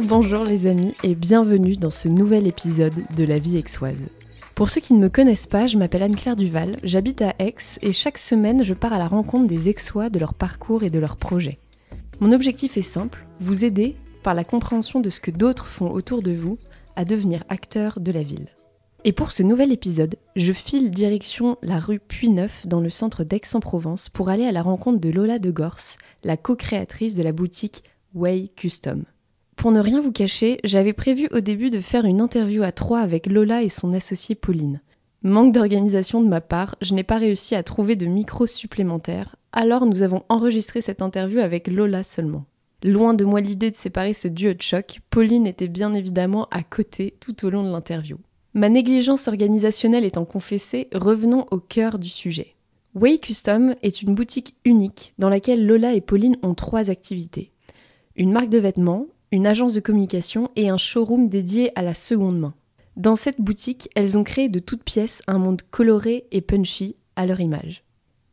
Bonjour, les amis et bienvenue dans ce nouvel épisode de La vie aixoise. Pour ceux qui ne me connaissent pas, je m'appelle Anne-Claire Duval, j'habite à Aix et chaque semaine je pars à la rencontre des Aixois, de leur parcours et de leurs projets. Mon objectif est simple, vous aider, par la compréhension de ce que d'autres font autour de vous, à devenir acteur de la ville. Et pour ce nouvel épisode, je file direction la rue Puy-Neuf dans le centre d'Aix-en-Provence pour aller à la rencontre de Lola de Gorse, la co-créatrice de la boutique Way Custom. Pour ne rien vous cacher, j'avais prévu au début de faire une interview à trois avec Lola et son associée Pauline. Manque d'organisation de ma part, je n'ai pas réussi à trouver de micro supplémentaire, alors nous avons enregistré cette interview avec Lola seulement. Loin de moi l'idée de séparer ce duo de choc, Pauline était bien évidemment à côté tout au long de l'interview. Ma négligence organisationnelle étant confessée, revenons au cœur du sujet. Way Custom est une boutique unique dans laquelle Lola et Pauline ont trois activités. Une marque de vêtements, une agence de communication et un showroom dédié à la seconde main. Dans cette boutique, elles ont créé de toutes pièces un monde coloré et punchy à leur image.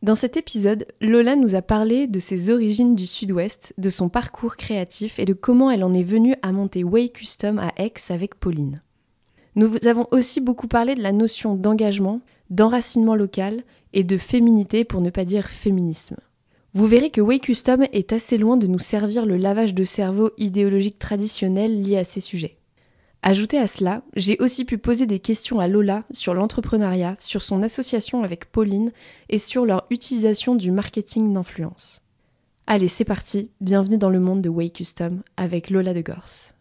Dans cet épisode, Lola nous a parlé de ses origines du sud-ouest, de son parcours créatif et de comment elle en est venue à monter Way Custom à Aix avec Pauline. Nous avons aussi beaucoup parlé de la notion d'engagement, d'enracinement local et de féminité pour ne pas dire féminisme. Vous verrez que Way Custom est assez loin de nous servir le lavage de cerveau idéologique traditionnel lié à ces sujets. Ajouté à cela, j'ai aussi pu poser des questions à Lola sur l'entrepreneuriat, sur son association avec Pauline et sur leur utilisation du marketing d'influence. Allez, c'est parti, bienvenue dans le monde de Way Custom avec Lola de Gorse.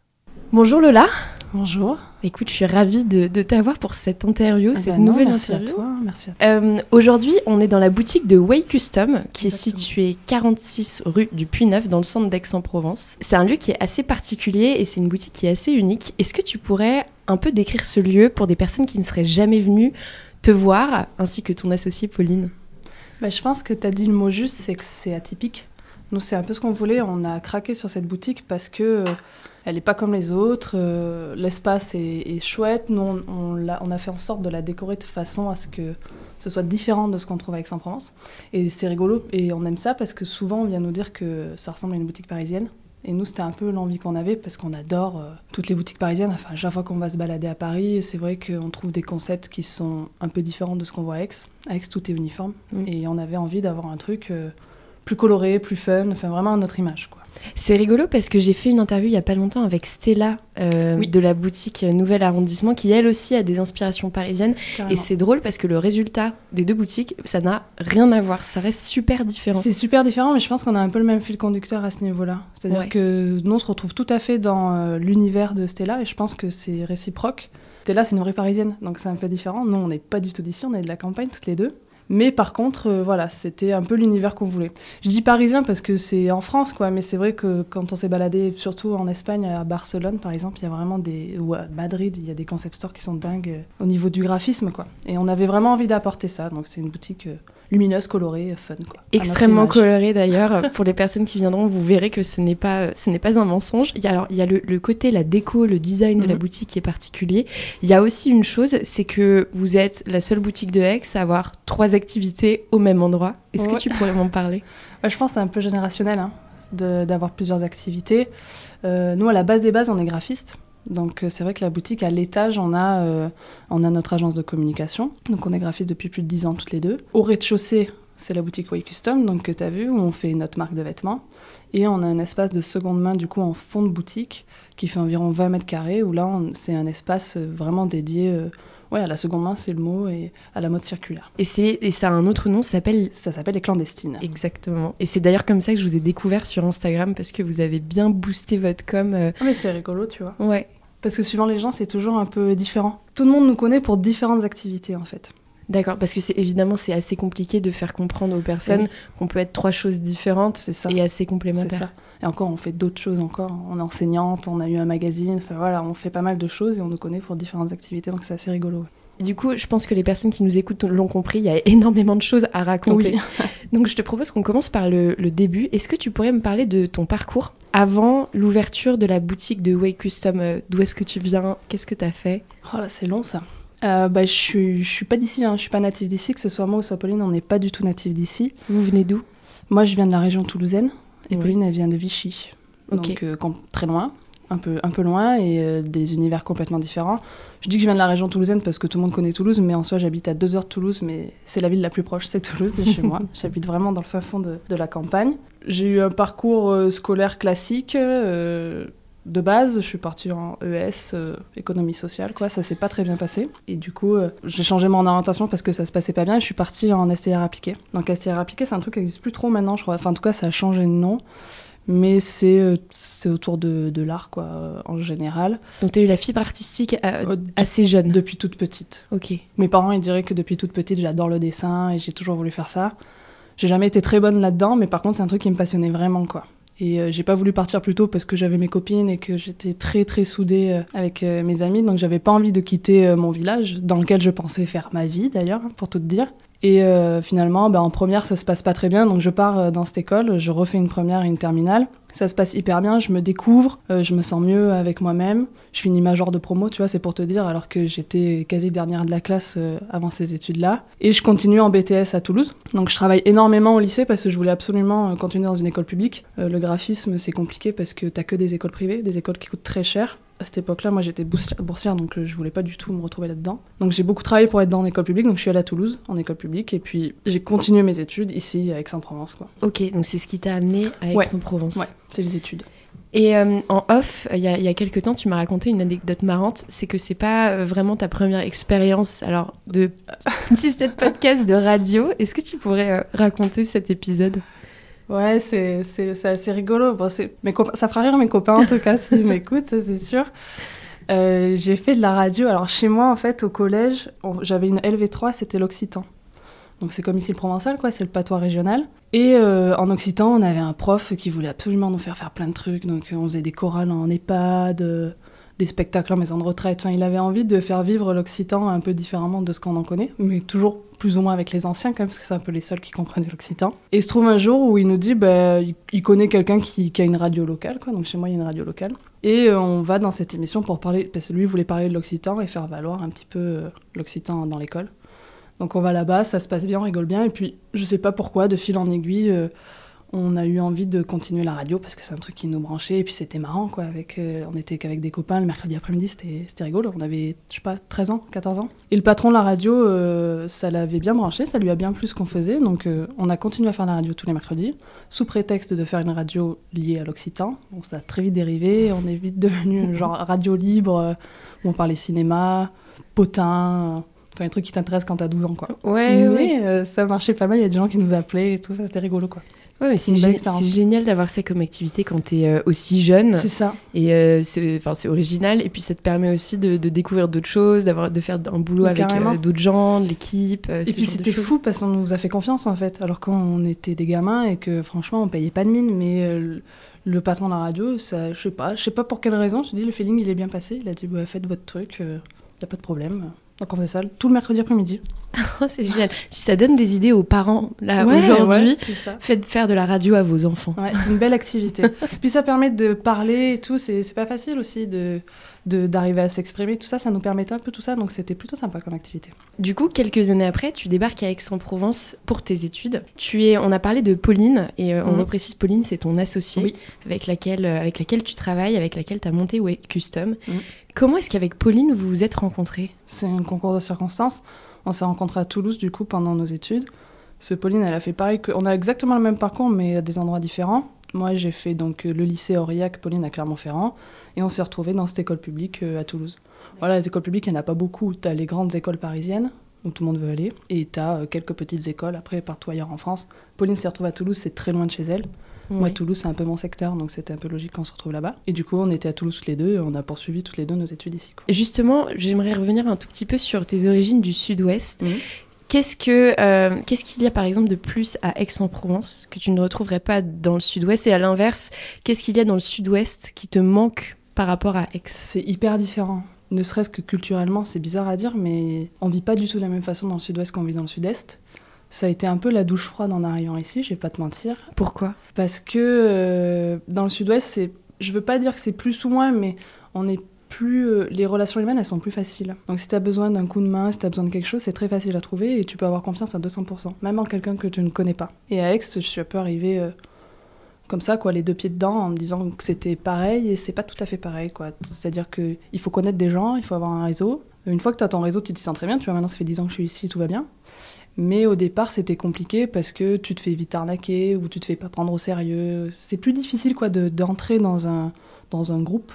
Bonjour Lola. Bonjour. Écoute, je suis ravie de, t'avoir pour cette interview, ah cette bah nouvelle merci interview. À toi, merci euh, Aujourd'hui, on est dans la boutique de Way Custom, qui est située 46 rue du Puy-Neuf, dans le centre d'Aix-en-Provence. C'est un lieu qui est assez particulier et c'est une boutique qui est assez unique. Est-ce que tu pourrais un peu décrire ce lieu pour des personnes qui ne seraient jamais venues te voir, ainsi que ton associée Pauline? Bah, Je pense que tu as dit le mot juste, c'est que c'est atypique. Nous, c'est un peu ce qu'on voulait. On a craqué sur cette boutique parce que euh, elle n'est pas comme les autres. euh, L'espace est, est chouette. Nous, on, on, l'a- on a fait en sorte de la décorer de façon à ce que ce soit différent de ce qu'on trouve avec Aix-en-Provence. Et c'est rigolo. Et on aime ça parce que souvent, on vient nous dire que ça ressemble à une boutique parisienne. Et nous, c'était un peu l'envie qu'on avait parce qu'on adore euh, toutes les boutiques parisiennes. Enfin, chaque fois qu'on va se balader à Paris, c'est vrai qu'on trouve des concepts qui sont un peu différents de ce qu'on voit à Aix. À Aix, tout est uniforme. Et on avait envie d'avoir un truc euh, plus coloré, plus fun, enfin vraiment à notre image. Quoi. C'est rigolo parce que j'ai fait une interview il y a pas longtemps avec Stella euh, Oui. de la boutique Nouvel Arrondissement qui elle aussi a des inspirations parisiennes et c'est drôle parce que le résultat des deux boutiques ça n'a rien à voir, ça reste super différent. C'est super différent, mais je pense qu'on a un peu le même fil conducteur à ce niveau-là. C'est-à-dire Ouais. que nous, on se retrouve tout à fait dans euh, l'univers de Stella, et je pense que c'est réciproque. Stella, c'est une vraie parisienne, donc c'est un peu différent. Nous, on n'est pas du tout d'ici, on est de la campagne toutes les deux. Mais par contre, euh, voilà, c'était un peu l'univers qu'on voulait. Je dis parisien parce que c'est en France, quoi, mais c'est vrai que quand on s'est baladé, surtout en Espagne, à Barcelone, par exemple, il y a vraiment des. ou à Madrid, il y a des concept stores qui sont dingues euh, au niveau du graphisme, quoi. Et on avait vraiment envie d'apporter ça, donc c'est une boutique euh, lumineuse, colorée, fun, quoi. Extrêmement image. coloré d'ailleurs. Pour les personnes qui viendront, vous verrez que ce n'est pas, ce n'est pas un mensonge. Il y a, alors, il y a le, le côté, la déco, le design de la Mhm. boutique qui est particulier. Il y a aussi une chose, c'est que vous êtes la seule boutique de Aix à avoir trois activités au même endroit. Est-ce que tu pourrais m'en parler? Ouais, je pense que c'est un peu générationnel hein, de- d'avoir plusieurs activités. Euh, nous, à la base des bases, on est graphiste. Donc euh, c'est vrai que la boutique, à l'étage, on, a, euh, on a notre agence de communication. Donc on est graphiste depuis plus de 10 ans toutes les deux. Au rez-de-chaussée, c'est la boutique Way Custom, donc que tu as vu, où on fait notre marque de vêtements. Et on a un espace de seconde main, du coup, en fond de boutique, qui fait environ 20 mètres carrés, où là, c'est un espace euh, vraiment dédié euh, ouais, à la seconde main, c'est le mot, et à la mode circulaire. Et, c'est, et ça a un autre nom, ça s'appelle Ça s'appelle les clandestines. Exactement. Et c'est d'ailleurs comme ça que je vous ai découvert sur Instagram parce que vous avez bien boosté votre com. euh, Ah, Mais c'est rigolo, tu vois. Ouais. Parce que suivant les gens, c'est toujours un peu différent. Tout le monde nous connaît pour différentes activités, en fait. D'accord, parce que c'est évidemment c'est assez compliqué de faire comprendre aux personnes Oui. qu'on peut être trois choses différentes C'est ça. et assez complémentaires. ça. Et encore, on fait d'autres choses encore. On est enseignante, on a eu un magazine. Enfin voilà, on fait pas mal de choses et on nous connaît pour différentes activités, donc c'est assez rigolo. Du coup, je pense que les personnes qui nous écoutent l'ont compris, il y a énormément de choses à raconter. Oui. Donc je te propose qu'on commence par le, le début. Est-ce que tu pourrais me parler de ton parcours avant l'ouverture de la boutique de Way Custom? Euh, D'où est-ce que tu viens? Qu'est-ce que tu as fait? Oh là, c'est long ça. Euh, bah, je suis, je suis pas d'ici, hein. je suis pas native d'ici, que ce soit moi ou soit Pauline, on n'est pas du tout native d'ici. Vous venez d'où? Moi, je viens de la région toulousaine et. Pauline, elle vient de Vichy, Ok. donc euh, très loin. Un peu, un peu loin et euh, des univers complètement différents. Je dis que je viens de la région toulousaine parce que tout le monde connaît Toulouse, mais en soi j'habite à deux heures de Toulouse, mais c'est la ville la plus proche, c'est Toulouse de chez moi. J'habite vraiment dans le fin fond de, de la campagne. J'ai eu un parcours euh, scolaire classique. euh, de base, je suis partie en ES, euh, économie sociale, quoi. Ça s'est pas très bien passé. Et du coup, euh, j'ai changé mon orientation parce que ça se passait pas bien et je suis partie en STR appliqué. Donc STR appliqué, c'est un truc qui n'existe plus trop maintenant, je crois. Enfin, en tout cas, ça a changé de nom. Mais c'est euh, c'est autour de, de l'art, quoi, euh, en général. Donc tu as eu la fibre artistique euh, Euh, assez jeune. Depuis toute petite. Ok. Mes parents, ils diraient que depuis toute petite, j'adore le dessin et j'ai toujours voulu faire ça. J'ai jamais été très bonne là-dedans, mais par contre, c'est un truc qui me passionnait vraiment, quoi. Et euh, j'ai pas voulu partir plus tôt parce que j'avais mes copines et que j'étais très très soudée euh, avec euh, mes amis, donc j'avais pas envie de quitter mon village, dans lequel je pensais faire ma vie d'ailleurs, hein, pour tout te dire. Et euh, finalement, ben, en première, ça se passe pas très bien, donc je pars euh, dans cette école, je refais une première et une terminale. Ça se passe hyper bien, je me découvre, euh, je me sens mieux avec moi-même. Je finis major de promo, tu vois, c'est pour te dire, alors que j'étais quasi dernière de la classe avant ces études-là. Et je continue en BTS à Toulouse. Donc je travaille énormément au lycée parce que je voulais absolument continuer dans une école publique. Le graphisme, c'est compliqué parce que t'as que des écoles privées, des écoles qui coûtent très cher. À cette époque-là, moi j'étais boursière, donc euh, je voulais pas du tout me retrouver là-dedans. Donc j'ai beaucoup travaillé pour être dans l'école publique, donc je suis allée à Toulouse en école publique, et puis j'ai continué mes études ici à Aix-en-Provence. Quoi. Ok, donc c'est ce qui t'a amené à. Aix-en-Provence. Ouais, c'est les études. Et euh, en off, il y, a, quelques temps, tu m'as raconté une anecdote marrante. C'est que c'est pas euh, vraiment ta première expérience alors de système de podcast de radio. Est-ce que tu pourrais raconter cet épisode? Ouais, c'est, c'est, c'est assez rigolo. Bon, c'est, mes copains, ça fera rire mes copains en tout cas s'ils m'écoutent, ça c'est sûr. Euh, j'ai fait de la radio. Alors chez moi, en fait, au collège, on- j'avais une LV3, c'était l'occitan. Donc c'est comme ici le provençal, quoi, c'est le patois régional. Et euh, en occitan, on avait un prof qui voulait absolument nous faire faire plein de trucs. Donc on faisait des chorales en EHPAD, euh, des spectacles en maison de retraite. Enfin, il avait envie de faire vivre l'occitan un peu différemment de ce qu'on en connaît, mais toujours plus ou moins avec les anciens quand même, parce que c'est un peu les seuls qui comprennent l'occitan. Et il se trouve un jour où il nous dit, bah, il, connaît quelqu'un qui, qui a une radio locale, quoi. Donc chez moi, il y a une radio locale. Et euh, on va dans cette émission pour parler, parce que lui voulait parler de l'occitan et faire valoir un petit peu euh, l'occitan dans l'école. Donc on va là-bas, ça se passe bien, on rigole bien. Et puis, je sais pas pourquoi, de fil en aiguille, euh, on a eu envie de continuer la radio parce que c'est un truc qui nous branchait. Et puis c'était marrant, quoi. Avec, euh, on était qu'avec des copains le mercredi après-midi, c'était rigolo. On avait, je sais pas, 13 ans, 14 ans. Et le patron de la radio, euh, ça l'avait bien branché, ça lui a bien plu ce qu'on faisait. Donc euh, on a continué à faire la radio tous les mercredis, sous prétexte de faire une radio liée à l'Occitan. Bon, ça a très vite dérivé. On est vite devenu genre radio libre où on parlait cinéma, potin. Enfin, un truc qui t'intéresse quand t'as 12 ans, quoi. Ouais, mais ouais. euh, ça marchait pas mal, il y a des gens qui nous appelaient et tout, ça, c'était rigolo, quoi. Ouais, mais c'est gé- génial d'avoir ça comme activité quand t'es euh, aussi jeune. C'est ça. Et euh, c'est enfin, c'est original. Et puis ça te permet aussi de, de découvrir d'autres choses, d'avoir de faire un boulot avec euh, d'autres gens, de l'équipe. euh, Et puis c'était fou parce qu'on nous a fait confiance en fait, alors quand on était des gamins et que franchement on payait pas de mine, mais euh, le patron de la radio, ça, je sais pas, je sais pas pour quelle raison, je dis le feeling il est bien passé, il a dit bah, faites votre truc, euh, y a pas de problème. Donc on faisait ça tout le mercredi après-midi. C'est génial. Si ça donne des idées aux parents là Ouais, aujourd'hui, ouais, faites faire de la radio à vos enfants. Ouais, c'est une belle activité. Puis ça permet de parler et tout, c'est pas facile aussi de d'arriver à s'exprimer, tout ça, ça nous permettait un peu tout ça, donc c'était plutôt sympa comme activité. Du coup, quelques années après, tu débarques à Aix-en-Provence pour tes études. Tu es, on a parlé de Pauline et euh, on Mhm. reprécise Pauline, c'est ton associée Oui. avec laquelle, euh, avec laquelle tu travailles, avec laquelle tu as monté Way Custom. Mhm. Comment est-ce qu'avec Pauline vous vous êtes rencontrés? C'est un concours de circonstances. On s'est rencontrés à Toulouse, du coup, pendant nos études. Ce Pauline, elle a fait pareil. On a exactement le même parcours, mais à des endroits différents. Moi, j'ai fait donc euh, le lycée Aurillac, Pauline à Clermont-Ferrand, et on s'est retrouvés dans cette école publique euh, à Toulouse. Voilà, les écoles publiques, il n'y en a pas beaucoup. Tu as les grandes écoles parisiennes, où tout le monde veut aller, et tu as quelques petites écoles, après, partout ailleurs en France. Pauline s'est retrouvée à Toulouse, c'est très loin de chez elle. Moi. Toulouse, c'est un peu mon secteur, donc c'était un peu logique qu'on se retrouve là-bas. Et du coup, on était à Toulouse toutes les deux, et on a poursuivi toutes les deux nos études ici. quoi. Justement, j'aimerais revenir un tout petit peu sur tes origines du sud-ouest. Mhm. Qu'est-ce que euh, qu'est-ce qu'il y a par exemple de plus à Aix-en-Provence que tu ne retrouverais pas dans le sud-ouest? Et à l'inverse, qu'est-ce qu'il y a dans le sud-ouest qui te manque par rapport à Aix? C'est hyper différent. Ne serait-ce que culturellement, c'est bizarre à dire, mais on vit pas du tout de la même façon dans le sud-ouest qu'on vit dans le sud-est. Ça a été un peu la douche froide en arrivant ici, je vais pas te mentir. Pourquoi? Parce que euh, dans le sud-ouest, c'est, je veux pas dire que c'est plus ou moins, mais on est plus, euh, les relations humaines, elles sont plus faciles. Donc si tu as besoin d'un coup de main, si tu as besoin de quelque chose, c'est très facile à trouver et tu peux avoir confiance à 200%, même en quelqu'un que tu ne connais pas. Et à Aix, je suis un peu arrivée euh, comme ça, quoi, les deux pieds dedans, en me disant que c'était pareil et c'est pas tout à fait pareil, quoi. C'est-à-dire qu'il faut connaître des gens, il faut avoir un réseau. Une fois que tu as ton réseau, tu te sens très bien. Tu vois, maintenant, ça fait 10 ans que je suis ici, tout va bien. Mais au départ, c'était compliqué parce que tu te fais vite arnaquer ou tu te fais pas prendre au sérieux. C'est plus difficile, quoi, d'entrer dans, un, dans un groupe.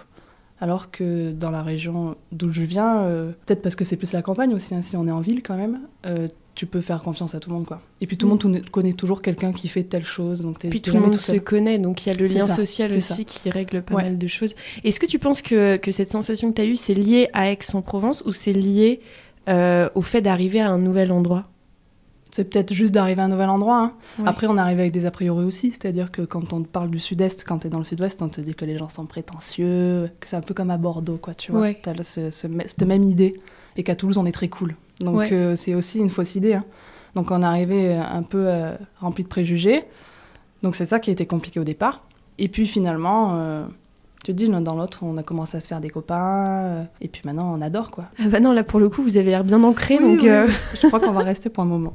Alors que dans la région d'où je viens, euh, peut-être parce que c'est plus la campagne aussi, hein, si on est en ville quand même, euh, tu peux faire confiance à tout le monde quoi. Et puis tout le monde connaît toujours quelqu'un qui fait telle chose donc Puis tout le monde se connaît donc il y a le lien social aussi qui règle pas mal de choses. Est-ce que tu penses que, que cette sensation que tu as eue c'est lié à Aix-en-Provence ou c'est lié euh, au fait d'arriver à un nouvel endroit? C'est peut-être juste d'arriver à un nouvel endroit. Hein. Après, on arrive avec des a priori aussi, c'est-à-dire que quand on parle du sud-est, quand tu es dans le sud-ouest, on te dit que les gens sont prétentieux, que c'est un peu comme à Bordeaux, quoi, tu vois. Tu as cette même idée, et qu'à Toulouse, on est très cool. Donc euh, c'est aussi une fausse idée. Hein. Donc on est arrivé un peu euh, rempli de préjugés. Donc c'est ça qui a été compliqué au départ. Et puis finalement, euh, tu te dis l'un dans l'autre, on a commencé à se faire des copains. et puis maintenant, on adore quoi. Ah bah non, là pour le coup, vous avez l'air bien ancré. donc Je crois qu'on va rester pour un moment.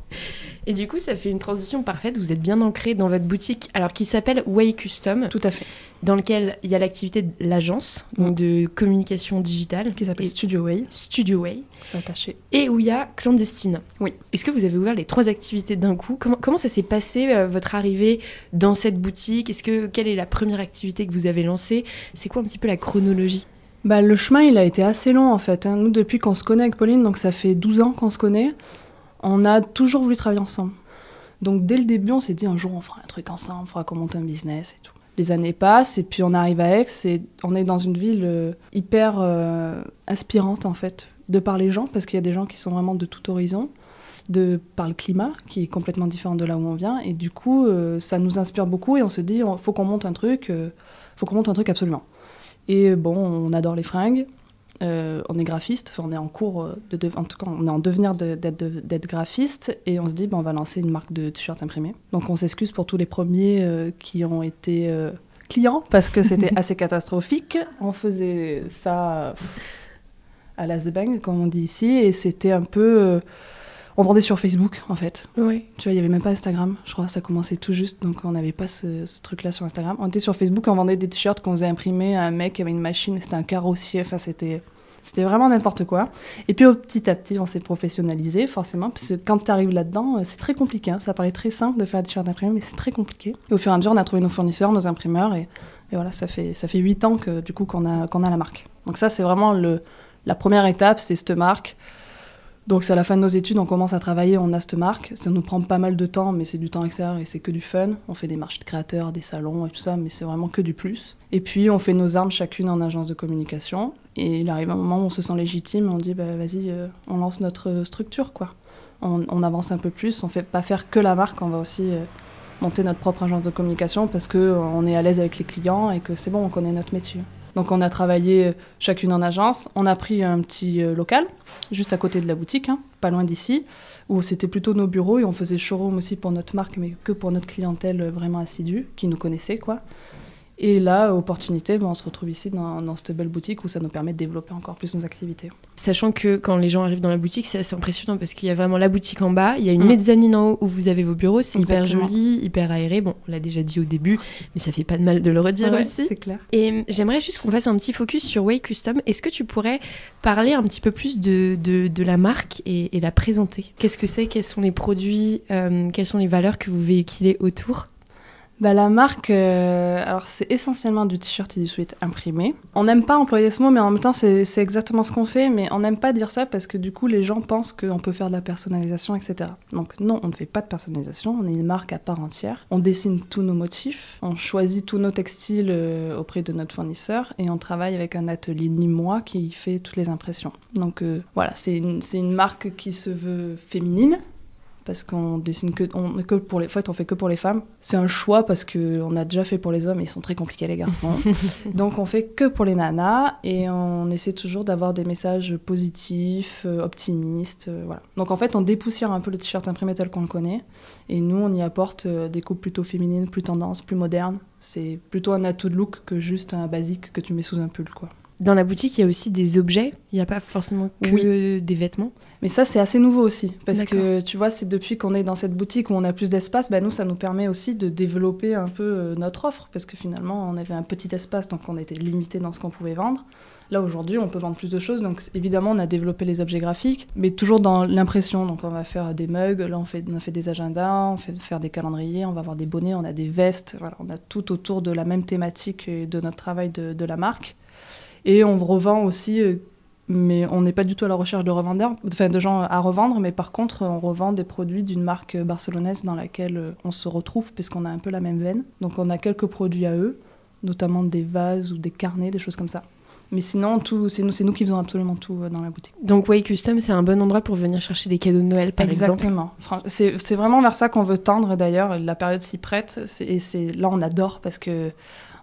Et du coup, ça fait une transition parfaite. Vous êtes bien ancré dans votre boutique, alors qui s'appelle Way Custom. Tout à fait. Dans lequel il y a l'activité de l'agence, donc de communication digitale. Qui s'appelle Studio Way. Studio Way. C'est attaché. Et où il y a Clandestine. Oui. Est-ce que vous avez ouvert les trois activités d'un coup? Comment, comment ça s'est passé, euh, votre arrivée dans cette boutique? Est-ce que Quelle est la première activité que vous avez lancée? C'est quoi un petit peu la chronologie? Bah, le chemin, il a été assez long en fait. Hein. Nous, depuis qu'on se connaît avec Pauline, donc ça fait 12 ans qu'on se connaît, on a toujours voulu travailler ensemble. Donc dès le début, on s'est dit un jour on fera un truc ensemble, on fera qu'on monte un business et tout. Les années passent et puis on arrive à Aix et on est dans une ville euh, hyper euh, inspirante en fait, de par les gens, parce qu'il y a des gens qui sont vraiment de tout horizon, de par le climat qui est complètement différent de là où on vient et du coup euh, ça nous inspire beaucoup et on se dit faut qu'on monte un truc, faut qu'on monte un truc absolument. Et bon, on adore les fringues, euh, on est graphiste, on est en cours, euh, de, en tout cas on est en devenir d'être graphiste et on se dit ben, on va lancer une marque de t-shirts imprimés. Donc on s'excuse pour tous les premiers euh, qui ont été clients parce que c'était assez catastrophique. On faisait ça à la zebang comme on dit ici et c'était un peu on vendait sur Facebook en fait. Oui. Tu vois, il n'y avait même pas Instagram. Je crois ça commençait tout juste, donc on n'avait pas ce, truc-là sur Instagram. On était sur Facebook, on vendait des t-shirts qu'on faisait imprimer à un mec qui avait une machine, c'était un carrossier. Enfin, c'était. C'était vraiment n'importe quoi. Et puis petit à petit, on s'est professionnalisé, forcément, parce que quand tu arrives là-dedans, euh, c'est très compliqué. Hein. Ça paraît très simple de faire des t-shirts imprimés, mais c'est très compliqué. Et au fur et à mesure, on a trouvé nos fournisseurs, nos imprimeurs, et, voilà, ça fait ça fait huit ans que du coup qu'on a qu'on a la marque. Donc ça, c'est vraiment le la première étape, c'est cette marque. Donc c'est à la fin de nos études, on commence à travailler, on a cette marque. Ça nous prend pas mal de temps, mais c'est du temps extérieur et c'est que du fun. On fait des marches de créateurs, des salons et tout ça, mais c'est vraiment que du plus. Et puis on fait nos armes chacune en agence de communication. Et il arrive un moment où on se sent légitime, on dit bah vas-y, euh, on lance notre structure quoi. On, avance un peu plus, on fait pas faire que la marque, on va aussi euh, monter notre propre agence de communication parce que euh, on est à l'aise avec les clients et que c'est bon, on connaît notre métier. Donc on a travaillé chacune en agence. On a pris un petit euh, local, juste à côté de la boutique, hein, pas loin d'ici, où c'était plutôt nos bureaux et on faisait showroom aussi pour notre marque, mais que pour notre clientèle vraiment assidue, qui nous connaissait quoi. Et là, opportunité, ben, on se retrouve ici dans, dans, cette belle boutique où ça nous permet de développer encore plus nos activités. Sachant que quand les gens arrivent dans la boutique, c'est assez impressionnant parce qu'il y a vraiment la boutique en bas, il y a une mm. mezzanine en haut où vous avez vos bureaux, c'est hyper joli, hyper aéré. Bon, on l'a déjà dit au début, mais ça fait pas de mal de le redire aussi. C'est clair. Et hum, j'aimerais juste qu'on fasse un petit focus sur Way Custom. Est-ce que tu pourrais parler un petit peu plus de, de, de la marque et, et la présenter? Qu'est-ce que c'est? Quels sont les produits? Euh, Quelles sont les valeurs que vous véhiculez autour? Bah, La marque, euh, alors c'est essentiellement du t-shirt et du sweat imprimé. On n'aime pas employer ce mot, mais en même temps, c'est exactement ce qu'on fait. Mais on n'aime pas dire ça parce que du coup, les gens pensent qu'on peut faire de la personnalisation, etc. Donc, non, on ne fait pas de personnalisation. On est une marque à part entière. On dessine tous nos motifs. On choisit tous nos textiles euh, auprès de notre fournisseur. Et on travaille avec un atelier Nîmois qui fait toutes les impressions. Donc, euh, voilà, c'est une, une marque qui se veut féminine parce qu'on dessine que, on, que pour les, en fait, on fait que pour les femmes. C'est un choix parce que on a déjà fait pour les hommes et ils sont très compliqués les garçons. Donc on fait que pour les nanas et on essaie toujours d'avoir des messages positifs, euh, optimistes, euh, voilà. Donc en fait, on dépoussière un peu le t-shirt imprimé tel qu'on le connaît et nous on y apporte euh, des coupes plutôt féminines, plus tendances, plus modernes. C'est plutôt un atout de look que juste un basique que tu mets sous un pull quoi. Dans la boutique, il y a aussi des objets. Il n'y a pas forcément que des vêtements. Mais ça, c'est assez nouveau aussi. Parce que tu vois, c'est depuis qu'on est dans cette boutique où on a plus d'espace, bah, nous, ça nous permet aussi de développer un peu euh, notre offre. Parce que finalement, on avait un petit espace, donc on était limité dans ce qu'on pouvait vendre. Là, aujourd'hui, on peut vendre plus de choses. Donc évidemment, on a développé les objets graphiques, mais toujours dans l'impression. Donc on va faire des mugs, là, on, fait, on a fait des agendas, on fait faire des calendriers, on va avoir des bonnets, on a des vestes. Voilà, on a tout autour de la même thématique et de notre travail de, de la marque. Et on revend aussi, euh, mais on n'est pas du tout à la recherche de revendeurs, enfin de gens à revendre, mais par contre, on revend des produits d'une marque barcelonaise dans laquelle euh, on se retrouve, puisqu'on a un peu la même veine. Donc on a quelques produits à eux, notamment des vases ou des carnets, des choses comme ça. Mais sinon, tout, c'est nous, c'est nous qui faisons absolument tout euh, dans la boutique. Donc Way Custom, c'est un bon endroit pour venir chercher des cadeaux de Noël, par Exactement. exemple. C'est, c'est vraiment vers ça qu'on veut tendre d'ailleurs. La période s'y prête. et c'est là on adore parce que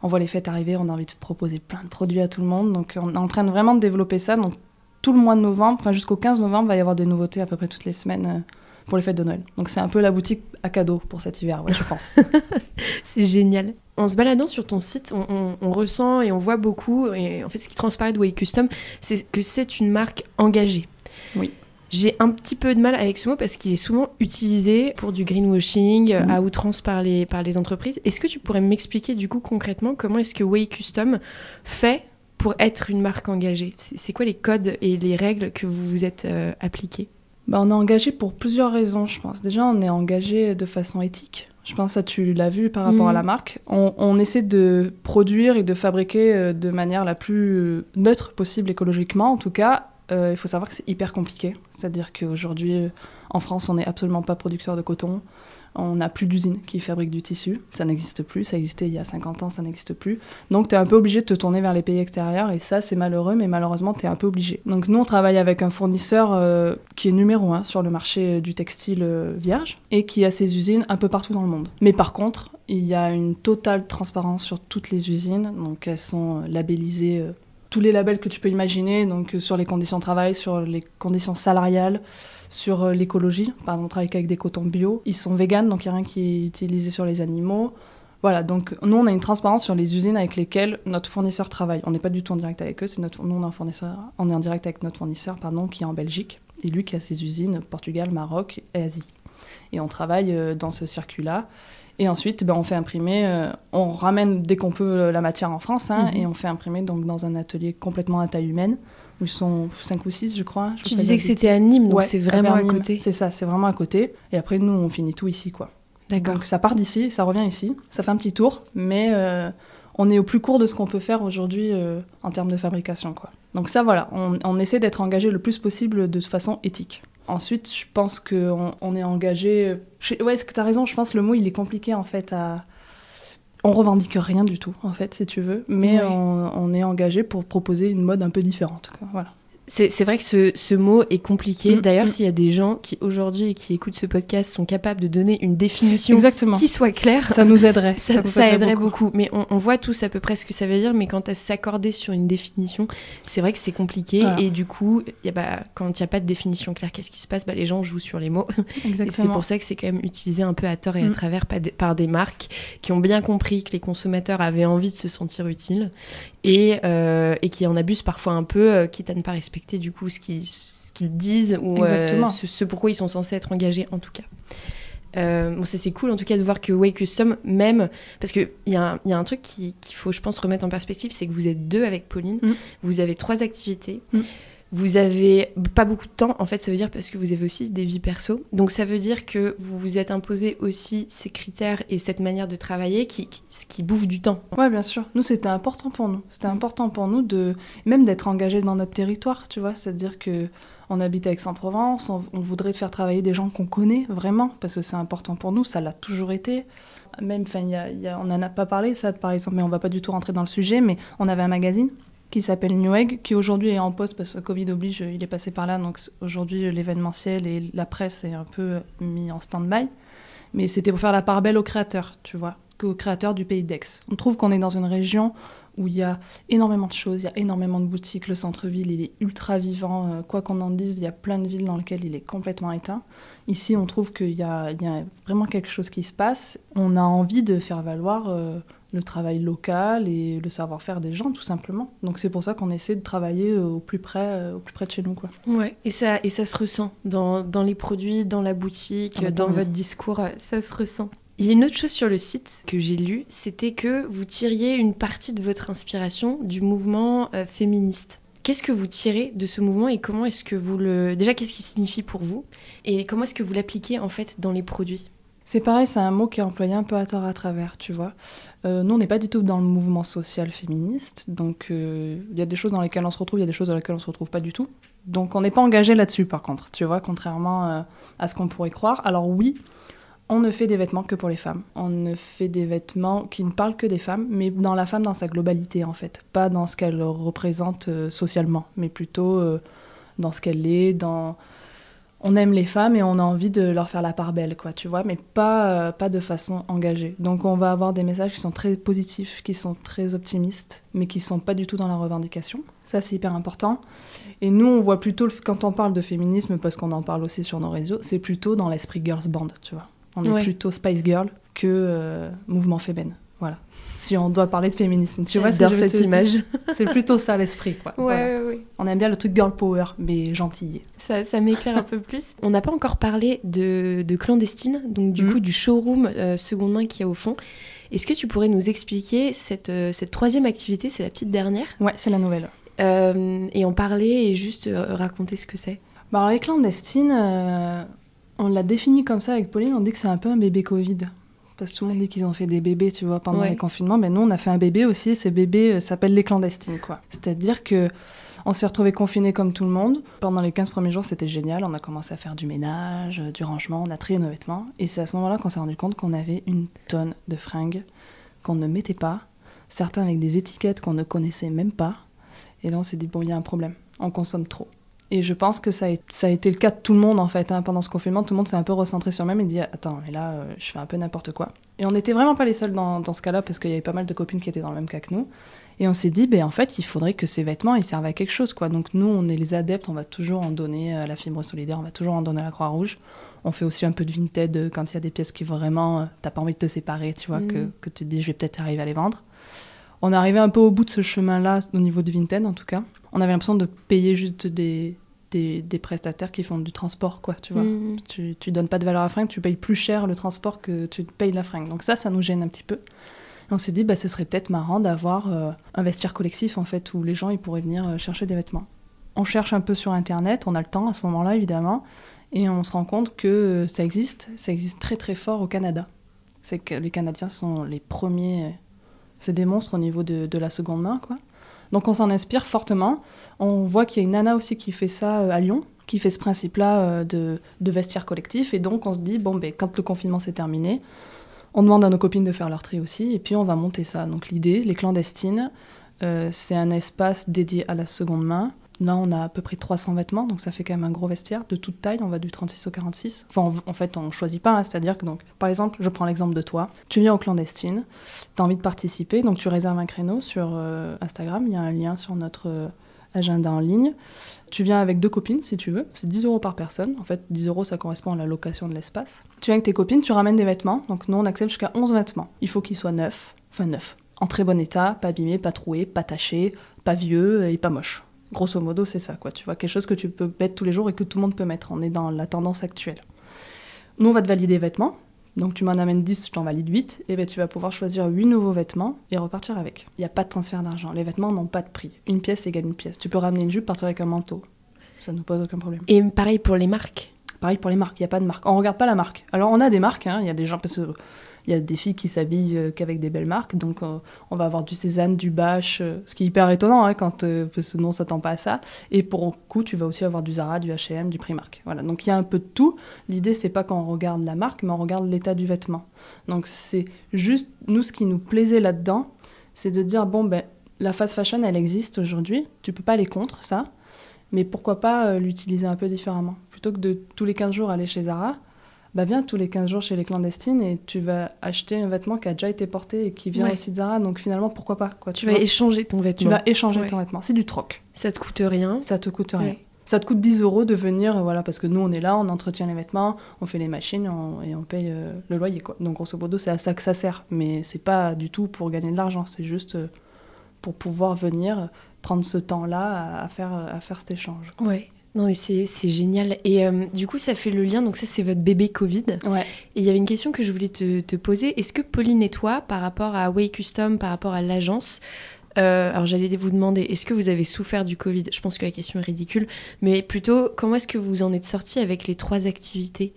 on voit les fêtes arriver, on a envie de proposer plein de produits à tout le monde. Donc on est en train de vraiment de développer ça. Donc tout le mois de novembre, enfin jusqu'au 15 novembre, il va y avoir des nouveautés à peu près toutes les semaines euh, pour les fêtes de Noël. Donc c'est un peu la boutique à cadeau pour cet hiver, je pense. c'est génial. En se baladant sur ton site, on, ressent et on voit beaucoup, et en fait ce qui transparaît de Way Custom, c'est que c'est une marque engagée. Oui. J'ai un petit peu de mal avec ce mot parce qu'il est souvent utilisé pour du greenwashing mhm. à outrance par les, par les entreprises. Est-ce que tu pourrais m'expliquer du coup concrètement comment est-ce que Way Custom fait pour être une marque engagée? C'est quoi les codes et les règles que vous vous êtes euh, appliqués bah, On est engagé pour plusieurs raisons, je pense. Déjà, on est engagé de façon éthique. Je pense que tu l'as vu par rapport à la mhm. marque. On, on, essaie de produire et de fabriquer euh, de manière la plus neutre possible écologiquement, en tout cas, euh, il faut savoir que c'est hyper compliqué. C'est-à-dire qu'aujourd'hui, en France, on n'est absolument pas producteur de coton. On n'a plus d'usines qui fabriquent du tissu. Ça n'existe plus. Ça existait il y a 50 ans, ça n'existe plus. Donc, tu es un peu obligé de te tourner vers les pays extérieurs. Et ça, c'est malheureux, mais malheureusement, tu es un peu obligé. Donc, nous, on travaille avec un fournisseur euh, qui est numéro un sur le marché du textile euh, vierge et qui a ses usines un peu partout dans le monde. Mais par contre, il y a une totale transparence sur toutes les usines. Donc, elles sont labellisées tous les labels que tu peux imaginer, donc euh, sur les conditions de travail, sur les conditions salariales, sur euh, l'écologie. Par exemple, on avec des cotons bio. Ils sont véganes, donc il n'y a rien qui est utilisé sur les animaux. Voilà, donc nous, on a une transparence sur les usines avec lesquelles notre fournisseur travaille. On n'est pas du tout en direct avec eux, c'est notre, nous, on est, fournisseur, on est en direct avec notre fournisseur, pardon, qui est en Belgique, et lui qui a ses usines Portugal, Maroc et Asie. Et on travaille euh, dans ce circuit-là. Et ensuite, ben, on fait imprimer, euh, on ramène dès qu'on peut euh, la matière en France, hein, mhm. et on fait imprimer donc, dans un atelier complètement à taille humaine, où ils sont 5 ou 6, je crois. tu disais que c'était à Nîmes, donc c'est vraiment à, côté. C'est ça, c'est vraiment à côté. Et après, nous, on finit tout ici, quoi. D'accord. Donc ça part d'ici, ça revient ici, ça fait un petit tour, mais euh, on est au plus court de ce qu'on peut faire aujourd'hui en termes de fabrication, quoi. Donc ça, voilà, on, on essaie d'être engagé le plus possible de façon éthique. Ensuite, je pense qu'on on est engagé. Ouais, est-ce que tu as raison Je pense que le mot, il est compliqué en fait à. On revendique rien du tout, en fait, si tu veux, mais on, on, est engagé pour proposer une mode un peu différente. Quoi. Voilà. C'est vrai que ce, ce, mot est compliqué. Mm, D'ailleurs, mm. s'il y a des gens qui aujourd'hui et qui écoutent ce podcast sont capables de donner une définition qui soit claire, ça nous aiderait. Ça, ça, aiderait beaucoup. Mais on, on, voit tous à peu près ce que ça veut dire. Mais quand à s'accorder sur une définition, c'est vrai que c'est compliqué. Et du coup, y a, bah, quand il n'y a pas de définition claire, qu'est-ce qui se passe? Bah, Les gens jouent sur les mots. Exactement. Et c'est pour ça que c'est quand même utilisé un peu à tort et à mm. travers par des marques qui ont bien compris que les consommateurs avaient envie de se sentir utiles et, euh, et qui en abusent parfois un peu, euh, quitte à ne pas respecter du coup ce qu'ils disent ou euh, ce, pourquoi ils sont censés être engagés en tout cas. bon, ça c'est cool en tout cas de voir que Way Custom, même, parce qu'il y, a un, y a un truc qu'il faut, je pense, remettre en perspective, c'est que vous êtes deux avec Pauline, mm. vous avez trois activités. Mm. Vous avez pas beaucoup de temps, en fait, ça veut dire parce que vous avez aussi des vies perso. Donc ça veut dire que vous vous êtes imposé aussi ces critères et cette manière de travailler qui, qui, bouffe du temps. Ouais, bien sûr. Nous, c'était important pour nous. C'était important pour nous de même d'être engagés dans notre territoire, tu vois. C'est-à-dire que on habite à Aix-en-Provence, on, voudrait faire travailler des gens qu'on connaît vraiment, parce que c'est important pour nous, ça l'a toujours été. Même, enfin, on n'en a pas parlé, ça, par exemple, mais on va pas du tout rentrer dans le sujet, mais on avait un magazine qui s'appelle New Egg, qui aujourd'hui est en poste parce que Covid oblige, il est passé par là, donc aujourd'hui l'événementiel et la presse est un peu mis en stand-by. Mais c'était pour faire la part belle aux créateurs, tu vois, aux créateurs du pays d'Aix. On trouve qu'on est dans une région où il y a énormément de choses, il y a énormément de boutiques, le centre-ville il est ultra vivant, euh, quoi qu'on en dise, il y a plein de villes dans lesquelles il est complètement éteint. Ici on trouve qu'il y, y, a vraiment quelque chose qui se passe, on a envie de faire valoir... Euh, le travail local et le savoir-faire des gens, tout simplement. Donc c'est pour ça qu'on essaie de travailler au plus près, au plus près de chez nous. Quoi. Ouais, et ça, et ça se ressent dans, dans les produits, dans la boutique, Ah dans votre discours, ça se ressent. Il y a une autre chose sur le site que j'ai lu, c'était que vous tiriez une partie de votre inspiration du mouvement euh, féministe. Qu'est-ce que vous tirez de ce mouvement et comment est-ce que vous le... Déjà, qu'est-ce qu'il signifie pour vous Et comment est-ce que vous l'appliquez en fait dans les produits? C'est pareil, c'est un mot qui est employé un peu à tort à travers, tu vois. Euh, nous, on n'est pas du tout dans le mouvement social féministe, donc euh, il y a des choses dans lesquelles on se retrouve, il y a des choses dans lesquelles on se retrouve pas du tout. Donc on n'est pas engagé là-dessus, par contre, tu vois, contrairement euh, à ce qu'on pourrait croire. Alors oui, on ne fait des vêtements que pour les femmes. On ne fait des vêtements qui ne parlent que des femmes, mais dans la femme dans sa globalité, en fait. Pas dans ce qu'elle représente socialement, mais plutôt dans ce qu'elle est, dans on aime les femmes et on a envie de leur faire la part belle, quoi, tu vois, mais pas, euh, pas de façon engagée. Donc on va avoir des messages qui sont très positifs, qui sont très optimistes, mais qui sont pas du tout dans la revendication. Ça, c'est hyper important. Et nous, on voit plutôt, quand on parle de féminisme, parce qu'on en parle aussi sur nos réseaux, c'est plutôt dans l'esprit girls band, tu vois. On est Ouais. plutôt Spice Girl que euh, mouvement féminin. Voilà. Si on doit parler de féminisme, tu vois J'adore cette image. C'est plutôt ça l'esprit, quoi. Voilà. ouais, ouais. On aime bien le truc girl power, mais gentil. Ça, ça m'éclaire un peu plus. On n'a pas encore parlé de, de clandestine, donc du Mhm. coup du showroom euh, seconde main qui est au fond. Est-ce que tu pourrais nous expliquer cette, euh, cette troisième activité, c'est la petite dernière, Ouais, c'est la nouvelle. euh, et en parler et juste euh, raconter ce que c'est Bah, alors, les clandestines, on l'a défini comme ça avec Pauline, on dit que c'est un peu un bébé Covid. Parce que tout le monde dit qu'ils ont fait des bébés, tu vois, pendant Ouais. les confinements. Mais nous, on a fait un bébé aussi, et ces bébés euh, s'appellent les clandestines, quoi. C'est-à-dire que on s'est retrouvés confinés comme tout le monde. Pendant les 15 premiers jours, c'était génial. On a commencé à faire du ménage, euh, du rangement, on a trié nos vêtements. Et c'est à ce moment-là qu'on s'est rendu compte qu'on avait une tonne de fringues qu'on ne mettait pas, certains avec des étiquettes qu'on ne connaissait même pas. Et là, on s'est dit, bon, il y a un problème, on consomme trop. Et je pense que ça a, ça a été le cas de tout le monde en fait. hein. Pendant ce confinement, tout le monde s'est un peu recentré sur même et dit Attends, mais là, euh, je fais un peu n'importe quoi. Et on n'était vraiment pas les seuls dans, dans ce cas-là parce qu'il y avait pas mal de copines qui étaient dans le même cas que nous. Et on s'est dit Ben en fait, il faudrait que ces vêtements ils servent à quelque chose quoi. Donc nous, on est les adeptes, on va toujours en donner à la fibre solidaire, on va toujours en donner à la Croix-Rouge. On fait aussi un peu de vintage euh, quand il y a des pièces qui vraiment, euh, t'as pas envie de te séparer, tu vois, que, que tu te dis Je vais peut-être arriver à les vendre. On est arrivé un peu au bout de ce chemin-là, au niveau du vintage en tout cas. On avait l'impression de payer juste des, des, des prestataires qui font du transport, quoi, tu vois. Mhm. Tu, tu donnes pas de valeur à la fringue, tu payes plus cher le transport que tu payes la fringue. Donc ça, ça nous gêne un petit peu. Et on s'est dit, bah, ce serait peut-être marrant d'avoir euh, un vestiaire collectif, en fait, où les gens ils pourraient venir euh, chercher des vêtements. On cherche un peu sur Internet, on a le temps à ce moment-là, évidemment, et on se rend compte que euh, ça existe, ça existe très très fort au Canada. C'est que les Canadiens sont les premiers, c'est des monstres au niveau de, de la seconde main, quoi. Donc on s'en inspire fortement. On voit qu'il y a une nana aussi qui fait ça euh, à Lyon, qui fait ce principe-là euh, de, vestiaire collectif. Et donc on se dit, bon, ben, quand le confinement s'est terminé, on demande à nos copines de faire leur tri aussi, et puis on va monter ça. Donc l'idée, les clandestines, euh, c'est un espace dédié à la seconde main. Là, on a à peu près 300 vêtements, donc ça fait quand même un gros vestiaire de toute taille. On va du 36 au 46. Enfin, en, fait, on choisit pas. hein, C'est-à-dire que, donc, par exemple, je prends l'exemple de toi. Tu viens au clandestine, tu as envie de participer, donc tu réserves un créneau sur euh, Instagram. Il y a un lien sur notre euh, agenda en ligne. Tu viens avec deux copines, si tu veux. C'est 10 euros par personne. En fait, 10 euros, ça correspond à la location de l'espace. Tu viens avec tes copines, tu ramènes des vêtements. Donc, nous, on accepte jusqu'à 11 vêtements. Il faut qu'ils soient neufs. Enfin, neufs. En très bon état, pas abîmés, pas troués, pas tachés, pas vieux et pas moches. Grosso modo, c'est ça, quoi. Tu vois, quelque chose que tu peux mettre tous les jours et que tout le monde peut mettre. On est dans la tendance actuelle. Nous, on va te valider vêtements. Donc, tu m'en amènes 10, je t'en valide 8. Et ben, tu vas pouvoir choisir 8 nouveaux vêtements et repartir avec. Il n'y a pas de transfert d'argent. Les vêtements n'ont pas de prix. Une pièce égale une pièce. Tu peux ramener une jupe, partir avec un manteau. Ça ne nous pose aucun problème. Et pareil pour les marques. Pareil pour les marques, il n'y a pas de marque. On regarde pas la marque. Alors on a des marques, hein, il y a des gens, parce que il y a des filles qui s'habillent euh, qu'avec des belles marques, donc euh, on va avoir du Cézanne, du Bache, euh, ce qui est hyper étonnant, hein, quand, nous on s'attend pas à ça. Et pour coup, tu vas aussi avoir du Zara, du H&M, du Primark. Voilà, donc il y a un peu de tout. L'idée, c'est pas qu'on regarde la marque, mais on regarde l'état du vêtement. Donc c'est juste, nous, ce qui nous plaisait là-dedans, c'est de dire, bon, ben, la fast fashion, elle existe aujourd'hui, tu peux pas aller contre ça, mais pourquoi pas l'utiliser un peu différemment Plutôt que de tous les 15 jours aller chez Zara, bah viens tous les 15 jours chez les clandestines et tu vas acheter un vêtement qui a déjà été porté et qui vient Ouais. aussi de Zara, donc finalement, pourquoi pas quoi, Tu, vas échanger ton Tu vêtement. vas échanger Ouais. ton vêtement. C'est du troc. Ça te coûte rien. Ça te coûte rien. Ouais. Ça te coûte 10 euros de venir, voilà, parce que nous, on est là, on entretient les vêtements, on fait les machines et on paye euh, le loyer, quoi. Donc, grosso modo, c'est à ça que ça sert. Mais c'est pas du tout pour gagner de l'argent, c'est juste euh, pour pouvoir venir prendre ce temps-là à, faire, à faire cet échange. Ouais. Non, mais c'est génial. Et euh, du coup, ça fait le lien. Donc, ça, c'est votre bébé Covid. Ouais. Et il y avait une question que je voulais te, te poser. Est-ce que Pauline et toi, par rapport à Way Custom, par rapport à l'agence, euh, alors j'allais vous demander, est-ce que vous avez souffert du Covid? Je pense que la question est ridicule, mais plutôt, comment est-ce que vous en êtes sorti avec les trois activités?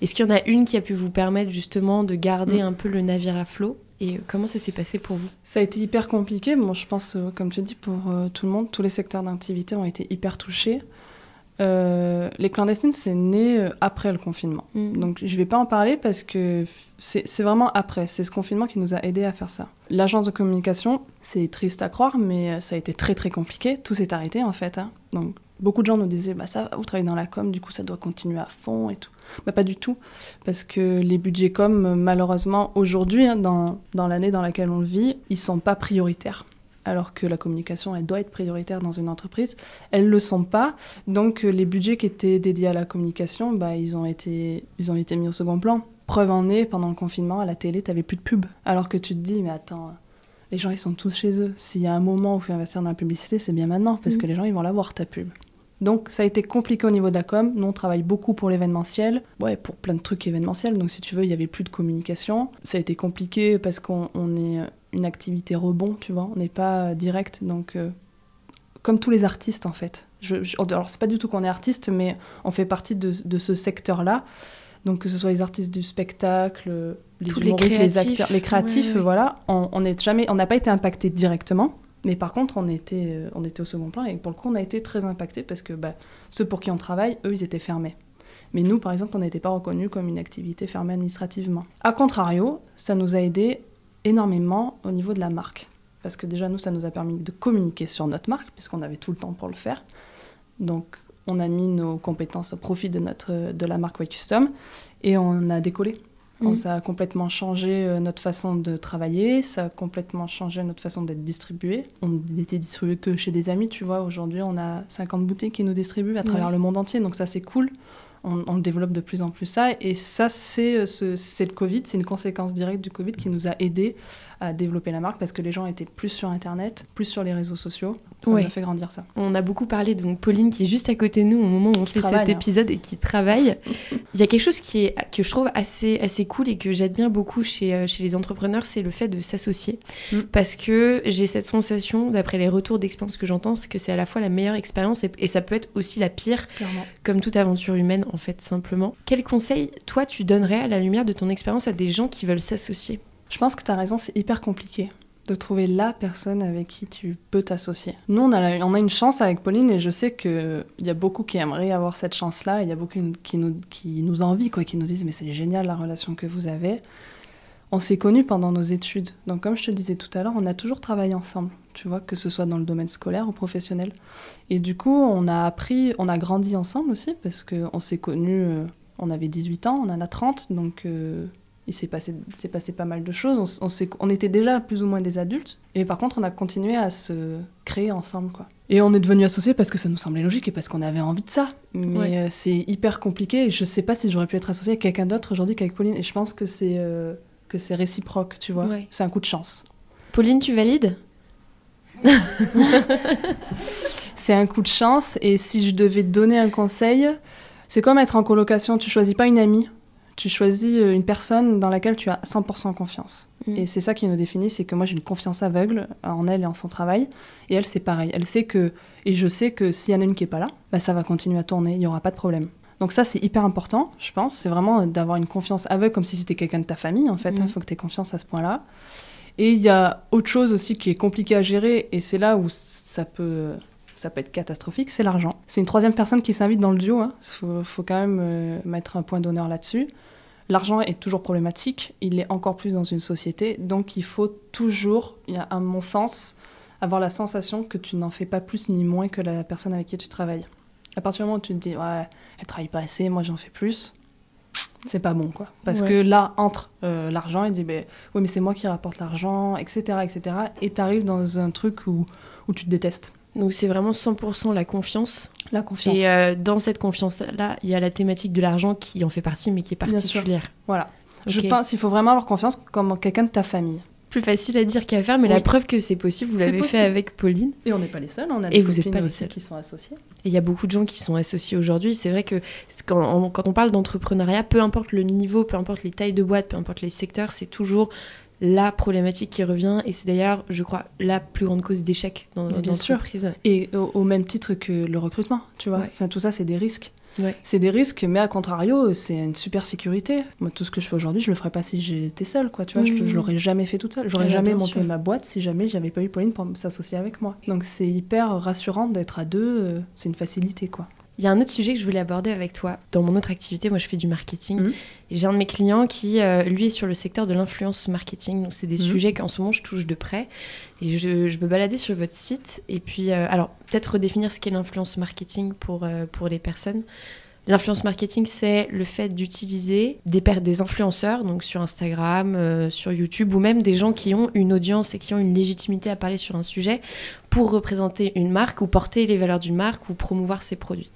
Est-ce qu'il y en a une qui a pu vous permettre justement de garder mm. un peu le navire à flot? Et euh, comment ça s'est passé pour vous? Ça a été hyper compliqué. Bon, je pense, euh, comme tu dis, pour tout le monde, tous les secteurs d'activité ont été hyper touchés. Euh, les clandestines, c'est né euh, après le confinement. Mm. Donc je ne vais pas en parler parce que c'est vraiment après. C'est ce confinement qui nous a aidé à faire ça. L'agence de communication, c'est triste à croire, mais euh, ça a été très très compliqué. Tout s'est arrêté en fait. Hein. Donc beaucoup de gens nous disaient bah ça, vous travaillez dans la com, du coup ça doit continuer à fond et tout. Bah, pas du tout, parce que les budgets com, malheureusement aujourd'hui, hein, dans, dans l'année dans laquelle on vit, ils sont pas prioritaires alors que la communication, elle doit être prioritaire dans une entreprise. Elles ne le sont pas. Donc euh, les budgets qui étaient dédiés à la communication, bah, ils, ont été, ils ont été mis au second plan. Preuve en est, pendant le confinement, à la télé, tu n'avais plus de pub. Alors que tu te dis, mais attends, les gens, ils sont tous chez eux. S'il y a un moment où il faut investir dans la publicité, c'est bien maintenant, parce mm. que les gens, ils vont la voir, ta pub. Donc ça a été compliqué au niveau de la com. Nous, on travaille beaucoup pour l'événementiel, ouais, pour plein de trucs événementiels. Donc si tu veux, il y avait plus de communication. Ça a été compliqué parce qu'on est une activité rebond, tu vois. On n'est pas direct, donc euh, comme tous les artistes en fait. Je, je, alors c'est pas du tout qu'on est artiste, mais on fait partie de, ce secteur-là. Donc que ce soit les artistes du spectacle, les humoristes, les, acteurs, les créatifs, voilà, on n'a jamais, on n'a pas été impacté directement. Mais par contre, on était, euh, on était au second plan et pour le coup, on a été très impacté parce que bah, ceux pour qui on travaille, eux, ils étaient fermés. Mais nous, par exemple, on n'était pas reconnus comme une activité fermée administrativement. A contrario, ça nous a aidé énormément au niveau de la marque. Parce que déjà, nous, ça nous a permis de communiquer sur notre marque, puisqu'on avait tout le temps pour le faire. Donc, on a mis nos compétences au profit de, notre, de la marque Way Custom et on a décollé. Mm. Ça a complètement changé euh, notre façon de travailler, ça a complètement changé notre façon d'être distribué. On n'était distribué que chez des amis, tu vois. Aujourd'hui, on a 50 boutiques qui nous distribuent à travers le monde entier, donc ça, c'est cool on, développe de plus en plus ça. Et ça, c'est euh, le Covid, c'est une conséquence directe du Covid qui nous a aidés à développer la marque parce que les gens étaient plus sur Internet, plus sur les réseaux sociaux. Ça nous a fait grandir ça. On a beaucoup parlé de Pauline qui est juste à côté de nous au moment où on fait cet hein. épisode et qui travaille. Il y a quelque chose qui est, que je trouve assez, assez cool et que j'admire beaucoup chez, euh, chez les entrepreneurs, c'est le fait de s'associer. Mm. Parce que j'ai cette sensation, d'après les retours d'expérience que j'entends, c'est que c'est à la fois la meilleure expérience et, et, ça peut être aussi la pire, comme toute aventure humaine en fait simplement. Quel conseil, toi, tu donnerais à la lumière de ton expérience à des gens qui veulent s'associer? Je pense que tu as raison, c'est hyper compliqué de trouver la personne avec qui tu peux t'associer. Nous, on a, a une chance avec Pauline et je sais qu'il y a beaucoup qui aimeraient avoir cette chance-là. Il y a beaucoup qui nous, qui envient, quoi, qui nous disent Mais c'est génial la relation que vous avez. On s'est connus pendant nos études. Donc, comme je te disais tout à l'heure, on a toujours travaillé ensemble, tu vois, que ce soit dans le domaine scolaire ou professionnel. Et du coup, on a appris, on a grandi ensemble aussi parce qu'on s'est connus, euh, on avait 18 ans, on en a 30, donc. Euh, il s'est passé, passé pas mal de choses. On, on, on, était déjà plus ou moins des adultes. Et par contre, on a continué à se créer ensemble. Quoi. Et on est devenus associés parce que ça nous semblait logique et parce qu'on avait envie de ça. Mais euh, c'est hyper compliqué. Et je sais pas si j'aurais pu être associée avec quelqu'un d'autre aujourd'hui qu'avec Pauline. Et je pense que c'est, euh, que c'est réciproque, tu vois. C'est un coup de chance. Pauline, tu valides? C'est un coup de chance. Et si je devais te donner un conseil, c'est comme être en colocation. Tu choisis pas une amie tu choisis euh, une personne dans laquelle tu as 100% confiance. Mm. Et c'est ça qui nous définit, c'est que moi j'ai une confiance aveugle en elle et en son travail. Et elle, c'est pareil. Elle sait que, et je sais que s'il y en a une qui est pas là, bah, ça va continuer à tourner, il n'y aura pas de problème. Donc ça, c'est hyper important, je pense. C'est vraiment d'avoir une confiance aveugle comme si c'était quelqu'un de ta famille, en fait. Il mm. faut que tu aies confiance à ce point-là. Et il y a autre chose aussi qui est compliqué à gérer, et c'est là où ça peut ça peut être catastrophique, c'est l'argent. C'est une troisième personne qui s'invite dans le duo, il hein. faut, quand même euh, mettre un point d'honneur là-dessus. L'argent est toujours problématique, il est encore plus dans une société, donc il faut toujours, à mon sens, avoir la sensation que tu n'en fais pas plus ni moins que la personne avec qui tu travailles. À partir du moment où tu te dis, ouais, elle travaille pas assez, moi j'en fais plus, c'est pas bon, quoi. Parce que là, entre euh, l'argent, il dit, ben, oui, mais c'est moi qui rapporte l'argent, etc., etc., et tu arrives dans un truc où, où tu te détestes. Donc c'est vraiment 100% la confiance. La confiance. Et euh, dans cette confiance-là, il y a la thématique de l'argent qui en fait partie, mais qui est particulière. Voilà. Je pense qu'il faut vraiment avoir confiance comme quelqu'un de ta famille. Plus facile à dire qu'à faire, mais Oui. la preuve que c'est possible, vous l'avez fait avec Pauline. Et on n'est pas les seuls, on a Et des vous êtes copines pas les seuls. qui sont associées. Et il y a beaucoup de gens qui sont associés aujourd'hui. C'est vrai que quand on, quand on parle d'entrepreneuriat, peu importe le niveau, peu importe les tailles de boîte, peu importe les secteurs, c'est toujours la problématique qui revient. Et c'est d'ailleurs, je crois, la plus grande cause d'échec dans sûr. l'entreprise. Et au, au même titre que le recrutement, tu vois. Ouais. Enfin, tout ça, c'est des risques. Ouais. C'est des risques, mais à contrario, c'est une super sécurité. Moi, tout ce que je fais aujourd'hui, je le ferais pas si j'étais seule, quoi. Tu vois, je, je l'aurais jamais fait toute seule. J'aurais Ah bah, jamais monté sûr. ma boîte si jamais j'avais pas eu Pauline pour s'associer avec moi. Donc, c'est hyper rassurant d'être à deux. euh, C'est une facilité, quoi. Il y a un autre sujet que je voulais aborder avec toi. Dans mon autre activité, moi je fais du marketing. Et j'ai un de mes clients qui, euh, lui, est sur le secteur de l'influence marketing. Donc c'est des Mhm. sujets qu'en ce moment je touche de près. Et je, je me baladais sur votre site. Et puis, euh, alors peut-être redéfinir ce qu'est l'influence marketing pour, euh, pour les personnes. L'influence marketing, c'est le fait d'utiliser des, des influenceurs, donc sur Instagram, euh, sur YouTube, ou même des gens qui ont une audience et qui ont une légitimité à parler sur un sujet pour représenter une marque ou porter les valeurs d'une marque ou promouvoir ses produits.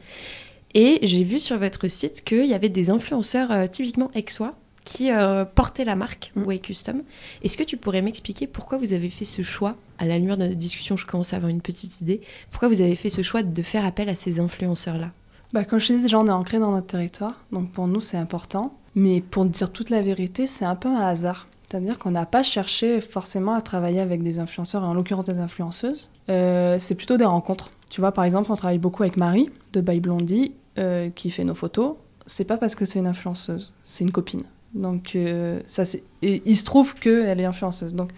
Et j'ai vu sur votre site qu'il y avait des influenceurs euh, typiquement Exois qui euh, portaient la marque Mm. Way Custom. Est-ce que tu pourrais m'expliquer pourquoi vous avez fait ce choix À la lumière de notre discussion, je commence à avoir une petite idée. Pourquoi vous avez fait ce choix de faire appel à ces influenceurs-là? Bah, comme je te dis, déjà, on est ancré dans notre territoire, donc pour nous, c'est important. Mais pour dire toute la vérité, c'est un peu un hasard. C'est-à-dire qu'on n'a pas cherché forcément à travailler avec des influenceurs, et en l'occurrence des influenceuses. Euh, c'est plutôt des rencontres. Tu vois, par exemple, on travaille beaucoup avec Marie de By Blondie, euh, qui fait nos photos. C'est pas parce que c'est une influenceuse, c'est une copine. Donc, euh, ça, c'est... Et il se trouve qu'elle est influenceuse. Donc,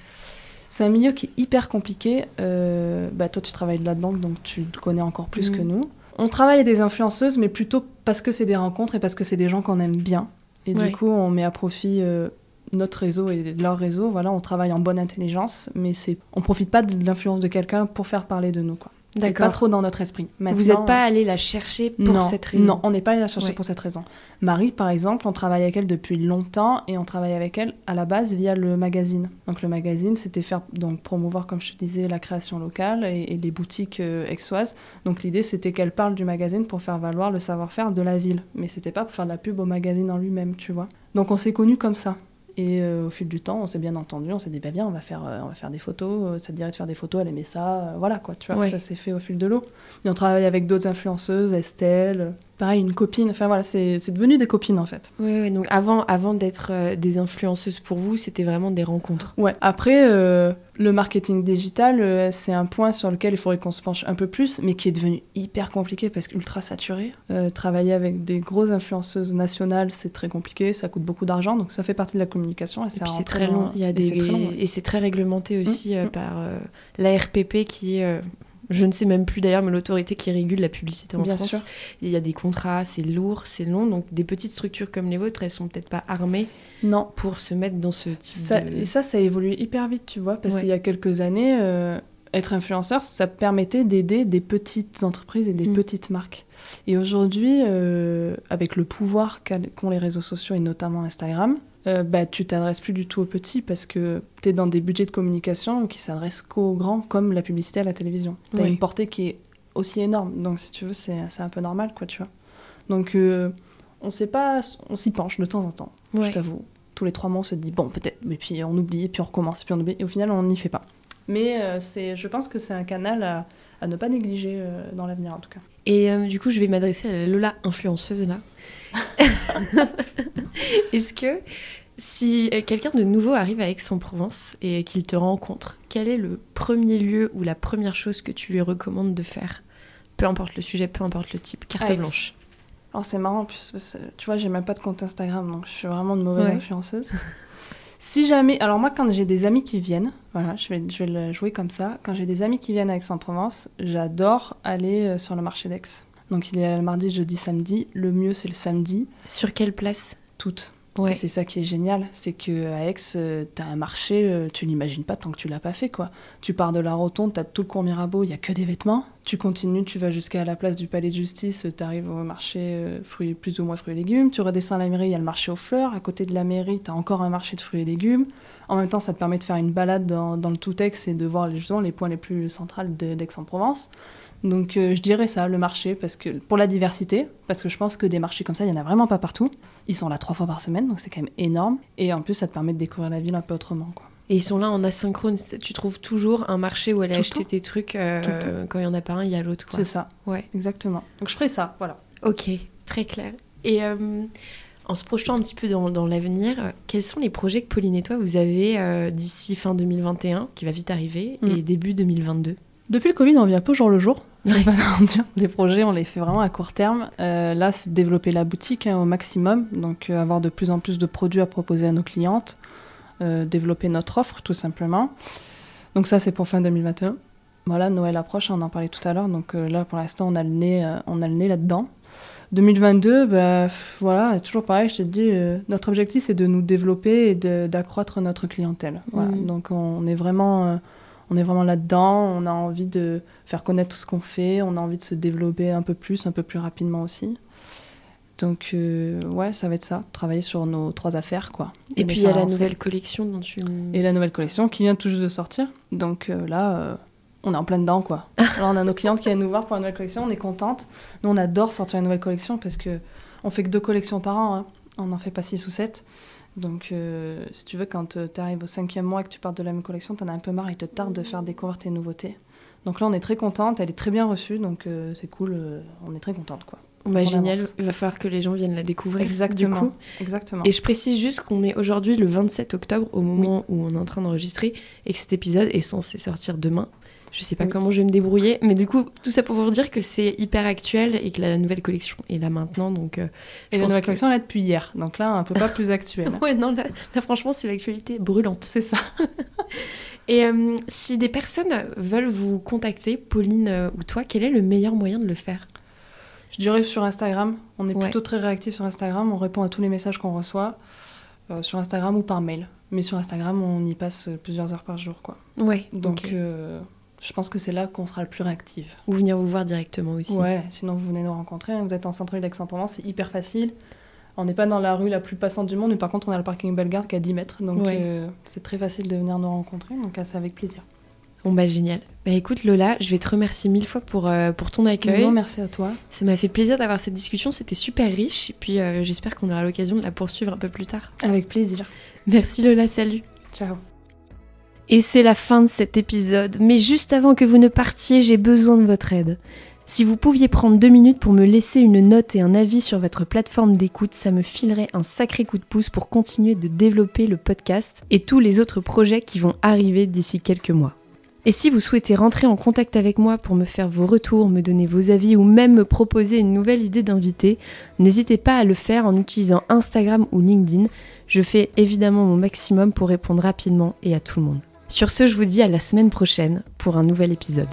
c'est un milieu qui est hyper compliqué. Euh, bah, toi, tu travailles là-dedans, donc tu le connais encore plus que nous. On travaille avec des influenceuses, mais plutôt parce que c'est des rencontres et parce que c'est des gens qu'on aime bien. Et Ouais. du coup, on met à profit euh, notre réseau et leur réseau. Voilà, on travaille en bonne intelligence, mais c'est, on profite pas de l'influence de quelqu'un pour faire parler de nous. Quoi. C'est pas trop dans notre esprit. Vous n'êtes pas allé la chercher pour non, cette raison Non, on n'est pas allé la chercher Ouais. pour cette raison. Marie, par exemple, on travaille avec elle depuis longtemps et on travaille avec elle à la base via le magazine. Donc le magazine, c'était faire donc promouvoir, comme je te disais, la création locale et, et les boutiques euh, aixoises. Donc l'idée, c'était qu'elle parle du magazine pour faire valoir le savoir-faire de la ville, mais c'était pas pour faire de la pub au magazine en lui-même, tu vois. Donc on s'est connus comme ça. Et euh, au fil du temps, on s'est bien entendu, on s'est dit, bah bien, on va faire, euh, on va faire des photos, euh, ça te dirait de faire des photos, elle aimait ça, euh, voilà quoi, tu vois, Ouais. ça s'est fait au fil de l'eau. Et on travaille avec d'autres influenceuses, Estelle, pareil, une copine, enfin voilà, c'est devenu des copines en fait. Oui, oui, donc avant, avant d'être euh, des influenceuses pour vous, c'était vraiment des rencontres. Ouais, après, euh, le marketing digital, euh, c'est un point sur lequel il faudrait qu'on se penche un peu plus, mais qui est devenu hyper compliqué parce qu'ultra saturé. Travailler avec des grosses influenceuses nationales, c'est très compliqué, ça coûte beaucoup d'argent, donc ça fait partie de la communication. Et, Et c'est très long. Il y a et des c'est très long, ouais. et c'est très réglementé aussi euh, mm. par l'ARPP qui est, je ne sais même plus d'ailleurs, mais l'autorité qui régule la publicité en Bien France. sûr. Il y a des contrats, c'est lourd, c'est long. Donc des petites structures comme les vôtres, elles sont peut-être pas armées Non, pour se mettre dans ce type Ça, de. Et ça, ça a évolué hyper vite, tu vois, parce Ouais. qu'il y a quelques années, euh, être influenceur, ça permettait d'aider des petites entreprises et des Mm. petites marques. Et aujourd'hui, euh, avec le pouvoir qu'ont les réseaux sociaux et notamment Instagram, euh, bah, tu t'adresses plus du tout aux petits parce que tu es dans des budgets de communication qui s'adressent qu'aux grands, comme la publicité à la télévision. Tu as Oui. une portée qui est aussi énorme, donc si tu veux, c'est un peu normal, quoi, tu vois. Donc, euh, on sait pas, on s'y penche de temps en temps Ouais. je t'avoue. Tous les trois mois, on se dit, bon, peut-être, mais puis on oublie, et puis on recommence, puis on oublie, et au final, on n'y fait pas. Mais euh, c'est, je pense que c'est un canal à, à ne pas négliger euh, dans l'avenir, en tout cas. Et euh, du coup, je vais m'adresser à la Lola influenceuse là. Est-ce que si euh, quelqu'un de nouveau arrive à Aix-en-Provence et qu'il te rencontre, quel est le premier lieu ou la première chose que tu lui recommandes de faire? Peu importe le sujet, peu importe le type, carte Aix. blanche. Alors, c'est marrant, en plus, parce que, tu vois, j'ai même pas de compte Instagram, donc je suis vraiment une mauvaise Ouais. influenceuse. si jamais. Alors, moi, quand j'ai des amis qui viennent, voilà, je vais, je vais le jouer comme ça. Quand j'ai des amis qui viennent à Aix-en-Provence, j'adore aller euh, sur le marché d'Aix. Donc, il est le mardi, jeudi, samedi. Le mieux, c'est le samedi. Sur quelle place? Toutes. Ouais. C'est ça qui est génial, c'est que à Aix, euh, t'as un marché, euh, tu l'imagines pas tant que tu l'as pas fait quoi. Tu pars de la rotonde, t'as tout le cours Mirabeau, il y a que des vêtements. Tu continues, tu vas jusqu'à la place du Palais de Justice, tu arrives au marché euh, fruits, plus ou moins fruits et légumes. Tu redescends à la mairie, il y a le marché aux fleurs. À côté de la mairie, t'as encore un marché de fruits et légumes. En même temps, ça te permet de faire une balade dans, dans le tout Aix et de voir justement les points les plus centrales d'Aix-en-Provence. Donc euh, je dirais ça, le marché, parce que pour la diversité, parce que je pense que des marchés comme ça, il y en a vraiment pas partout. Ils sont là trois fois par semaine, donc c'est quand même énorme. Et en plus, ça te permet de découvrir la ville un peu autrement. Quoi. Et ils sont là en asynchrone. Tu trouves toujours un marché où aller Tout acheter temps. tes trucs. euh, quand il y en a pas un, il y a l'autre. C'est ça, Ouais. exactement. Donc je ferai ça, voilà. Ok, très clair. Et euh, en se projetant un petit peu dans, dans l'avenir, quels sont les projets que Pauline et toi vous avez euh, d'ici fin 2021, qui va vite arriver, et Mm. début 2022 Depuis le Covid, on un peu jour le jour. Ouais. Les projets, on les fait vraiment à court terme. Euh, là, c'est développer la boutique hein, au maximum, donc euh, avoir de plus en plus de produits à proposer à nos clientes, développer notre offre tout simplement. Donc ça, c'est pour fin 2021. Voilà, Noël approche, on en parlait tout à l'heure, donc là, pour l'instant, on a le nez, on a le nez là-dedans. 2022, bah, voilà, toujours pareil, je te dis, euh, notre objectif, c'est de nous développer et d'accroître notre clientèle. Voilà. Mhm. Donc on est vraiment... euh, on est vraiment là-dedans, on a envie de faire connaître tout ce qu'on fait, on a envie de se développer un peu plus, un peu plus rapidement aussi. Donc, euh, ouais, ça va être ça, travailler sur nos trois affaires, quoi. Et, les puis il y a la nouvelle collection dont tu... Et la nouvelle collection qui vient tout juste de sortir. Donc euh, là, on est en plein dedans, quoi. là, on a nos clientes qui viennent nous voir pour la nouvelle collection, on est contente. Nous, on adore sortir une nouvelle collection parce que on fait que deux collections par an, hein. on n'en fait pas six ou sept. Donc, euh, si tu veux, quand tu arrives au cinquième mois et que tu partes de la même collection, t'en as un peu marre, il te tarde de faire découvrir tes nouveautés. Donc là, on est très contente, elle est très bien reçue, donc euh, c'est cool, euh, on est très contente, quoi. Bah, génial, avance. il va falloir que les gens viennent la découvrir. Exactement. Du coup. Exactement. Et je précise juste qu'on est aujourd'hui le 27 octobre, au moment où on est en train d'enregistrer, et que cet épisode est censé sortir demain. Je sais pas Oui. comment je vais me débrouiller, mais du coup, tout ça pour vous dire que c'est hyper actuel et que la nouvelle collection est là maintenant. Donc, euh, Et la nouvelle que- collection, est depuis hier, donc là, un peu pas plus actuelle. Ouais, non, là, là, franchement, c'est l'actualité brûlante. C'est ça. Et euh, si des personnes veulent vous contacter, Pauline euh, ou toi, quel est le meilleur moyen de le faire? Je dirais sur Instagram. On est Ouais. plutôt très réactif sur Instagram. On répond à tous les messages qu'on reçoit sur Instagram ou par mail. Mais sur Instagram, on y passe plusieurs heures par jour, quoi. Ouais, Donc, euh, je pense que c'est là qu'on sera le plus réactif. Ou venir vous voir directement aussi. Ouais. Sinon, vous venez nous rencontrer. Vous êtes en centre-ville d'Aix-en-Provence, c'est hyper facile. On n'est pas dans la rue la plus passante du monde, mais par contre, on a le parking Bellegarde qui est à 10 mètres. Donc, Ouais. euh, c'est très facile de venir nous rencontrer. Donc, euh, c'est avec plaisir. Bon, bah génial. Bah écoute, Lola, je vais te remercier mille fois pour, euh, pour ton accueil. Non, merci à toi. Ça m'a fait plaisir d'avoir cette discussion, c'était super riche. Et puis euh, j'espère qu'on aura l'occasion de la poursuivre un peu plus tard. Avec plaisir. Merci Lola, salut. Ciao. Et c'est la fin de cet épisode, mais juste avant que vous ne partiez, j'ai besoin de votre aide. Si vous pouviez prendre deux minutes pour me laisser une note et un avis sur votre plateforme d'écoute, ça me filerait un sacré coup de pouce pour continuer de développer le podcast et tous les autres projets qui vont arriver d'ici quelques mois. Et si vous souhaitez rentrer en contact avec moi pour me faire vos retours, me donner vos avis ou même me proposer une nouvelle idée d'invité, n'hésitez pas à le faire en utilisant Instagram ou LinkedIn. Je fais évidemment mon maximum pour répondre rapidement et à tout le monde. Sur ce, je vous dis à la semaine prochaine pour un nouvel épisode.